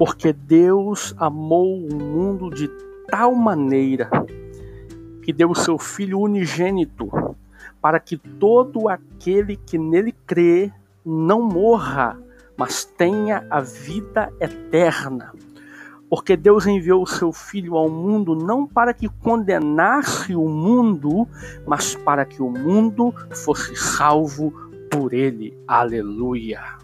Porque Deus amou o mundo de tal maneira que deu o seu Filho unigênito, para que todo aquele que nele crê não morra, mas tenha a vida eterna. Porque Deus enviou o seu Filho ao mundo não para que condenasse o mundo, mas para que o mundo fosse salvo por ele. Aleluia.